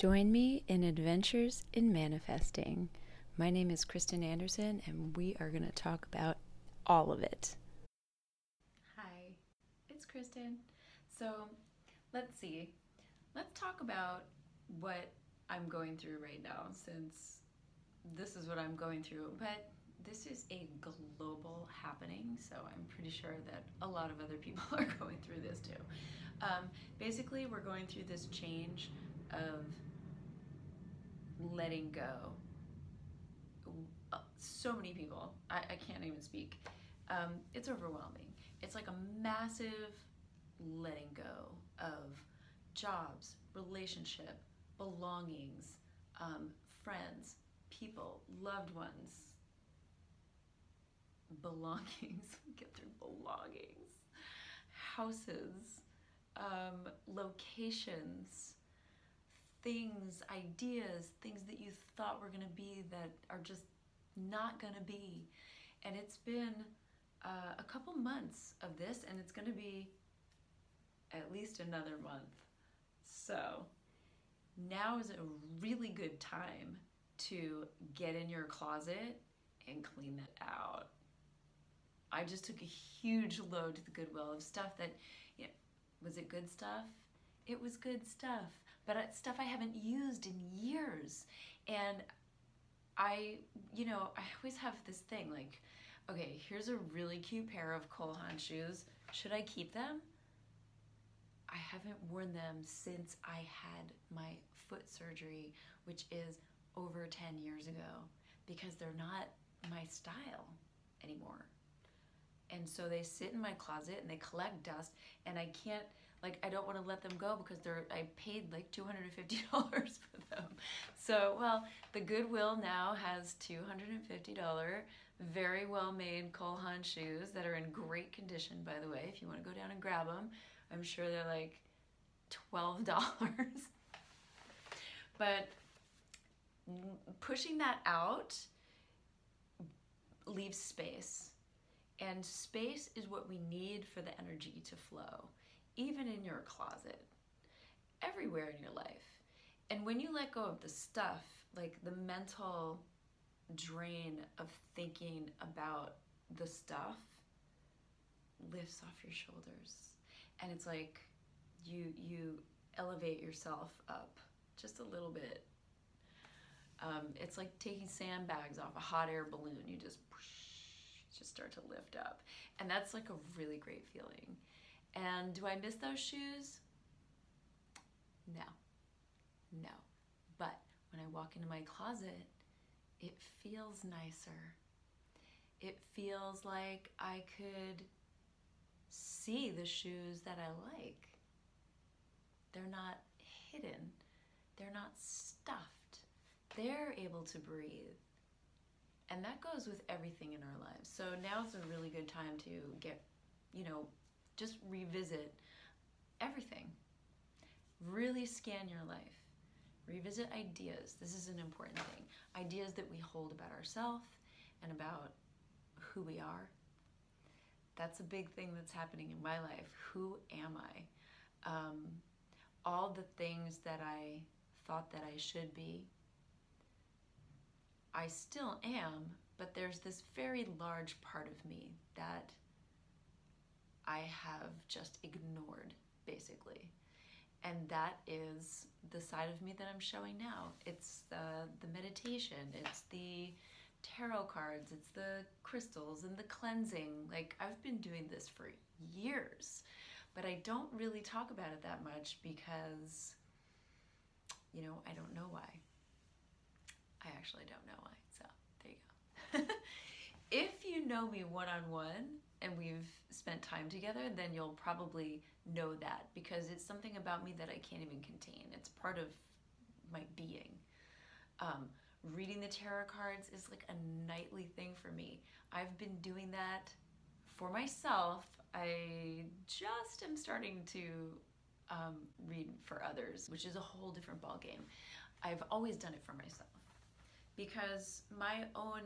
Join me in Adventures in Manifesting. My name is Kristen Anderson, and we are going to talk about all of it. Hi, it's Kristen. So let's see. Let's talk about what I'm going through right now, since this is what I'm going through. But this is a global happening, so I'm pretty sure that a lot of other people are going through this too. Um, basically, we're going through this change of letting go. Uh, so many people, I, I can't even speak. Um, it's overwhelming. It's like a massive letting go of jobs, relationship, belongings, um, friends, people, loved ones, belongings, get through belongings, houses, um, locations, things, ideas, things that you thought were going to be that are just not going to be. And it's been uh, a couple months of this, and it's going to be at least another month. So now is a really good time to get in your closet and clean that out. I just took a huge load to the Goodwill of stuff that, you know, was it good stuff? It was good stuff, but it's stuff I haven't used in years. And I, you know, I always have this thing like, okay, here's a really cute pair of Cole Haan shoes. Should I keep them? I haven't worn them since I had my foot surgery, which is over 10 years ago, because they're not my style anymore and so they sit in my closet and they collect dust and i can't like i don't want to let them go because they're i paid like $250 for them. So well the goodwill now has $250 very well made Cole Haan shoes that are in great condition by the way. If you want to go down and grab them i'm sure they're like $12 but pushing that out leaves space. And space is what we need for the energy to flow, even in your closet, everywhere in your life. And when you let go of the stuff, like the mental drain of thinking about the stuff lifts off your shoulders. And it's like you you elevate yourself up just a little bit. Um, it's like taking sandbags off a hot air balloon. You just just start to lift up. And that's like a really great feeling. And do I miss those shoes? No. No. But when I walk into my closet, it feels nicer. It feels like I could see the shoes that I like. They're not hidden, they're not stuffed. They're able to breathe. And that goes with everything in our lives. So now's a really good time to get, you know, just revisit everything. Really scan your life. Revisit ideas. This is an important thing. Ideas that we hold about ourselves and about who we are. That's a big thing that's happening in my life. Who am I? Um, all the things that I thought that I should be, I still am, but there's this very large part of me that I have just ignored, basically. And that is the side of me that I'm showing now. It's the, the meditation, it's the tarot cards, it's the crystals and the cleansing. Like, I've been doing this for years, but I don't really talk about it that much because, you know, I don't know why. I actually don't know why. So there you go. if you know me one on one and we've spent time together, then you'll probably know that because it's something about me that I can't even contain. It's part of my being. Um, reading the tarot cards is like a nightly thing for me. I've been doing that for myself. I just am starting to um, read for others, which is a whole different ballgame. I've always done it for myself because my own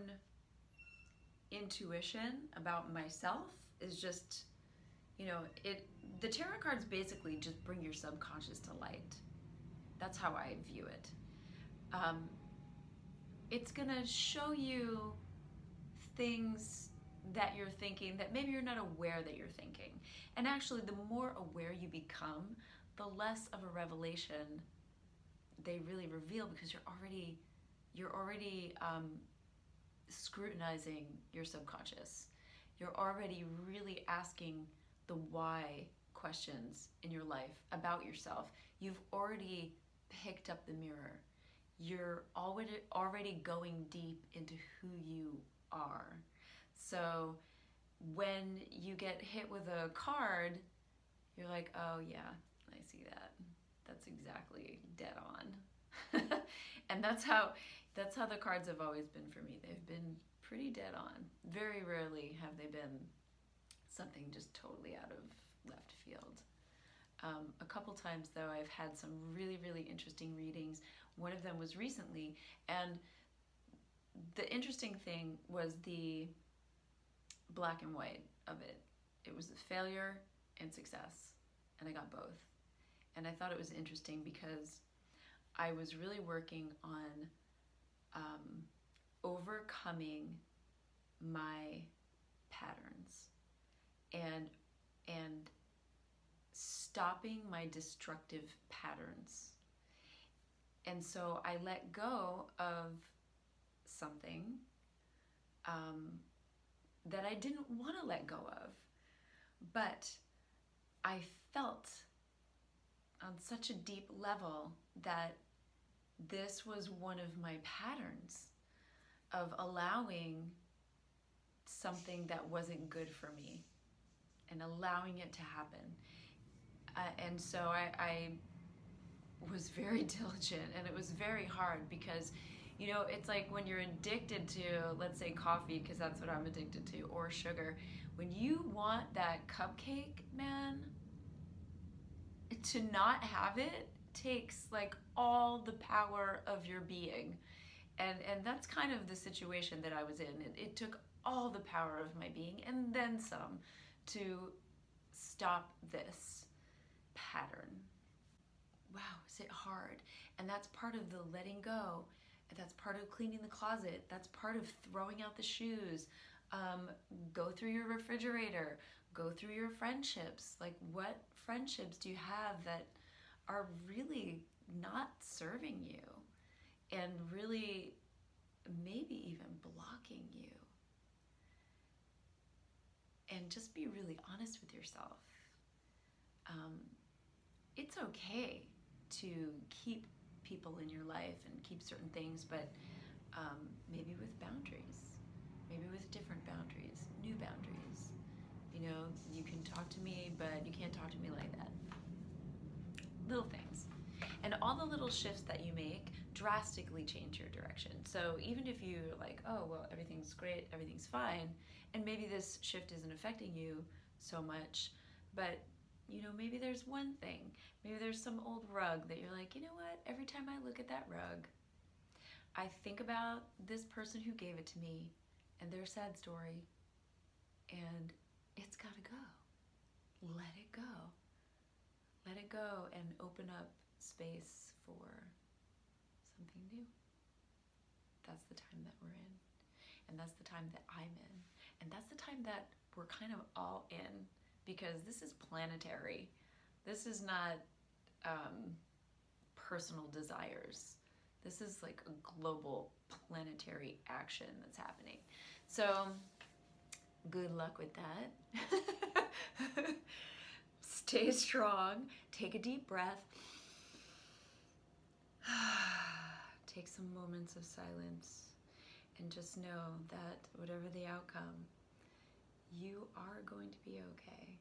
intuition about myself is just you know it the tarot cards basically just bring your subconscious to light That's how I view it. Um, it's gonna show you things that you're thinking that maybe you're not aware that you're thinking. And actually, the more aware you become, the less of a revelation they really reveal because you're already you're already um, scrutinizing your subconscious. You're already really asking the why questions in your life about yourself. You've already picked up the mirror. You're already already going deep into who you are. So when you get hit with a card, you're like, "Oh yeah, I see that. That's exactly dead on." and that's how that's how the cards have always been for me. They've been pretty dead on. Very rarely have they been something just totally out of left field. Um, a couple times, though, I've had some really, really interesting readings. One of them was recently, and the interesting thing was the black and white of it. It was a failure and success, and I got both. And I thought it was interesting because I was really working on um, overcoming my patterns and and stopping my destructive patterns. And so I let go of something um, that I didn't want to let go of. But I felt on such a deep level that this was one of my patterns of allowing something that wasn't good for me and allowing it to happen. Uh, and so I, I was very diligent and it was very hard because you know it's like when you're addicted to let's say coffee because that's what i'm addicted to or sugar when you want that cupcake man to not have it takes like all the power of your being. And and that's kind of the situation that i was in. It, it took all the power of my being and then some to stop this pattern. Wow is it hard? And that's part of the letting go. That's part of cleaning the closet. That's part of throwing out the shoes. Um, go through your refrigerator. Go through your friendships. Like what friendships do you have that are really not serving you and really maybe even blocking you. And just be really honest with yourself. Um, it's okay to keep people in your life and keep certain things, but um, maybe with boundaries, maybe with different boundaries, new boundaries. You know, you can talk to me, but you can't talk to me like that little things. And all the little shifts that you make drastically change your direction. So even if you're like, oh, well, everything's great, everything's fine, and maybe this shift isn't affecting you so much, but you know, maybe there's one thing, maybe there's some old rug that you're like, you know what, every time I look at that rug, I think about this person who gave it to me and their sad story, and it's gotta go. Let it go let it go and open up space for something new. That's the time that we're in. And that's the time that I'm in. And that's the time that we're kind of all in because this is planetary. This is not um, personal desires. This is like a global planetary action that's happening. So, good luck with that. Stay strong. Take a deep breath. Take some moments of silence and just know that whatever the outcome, you are going to be okay.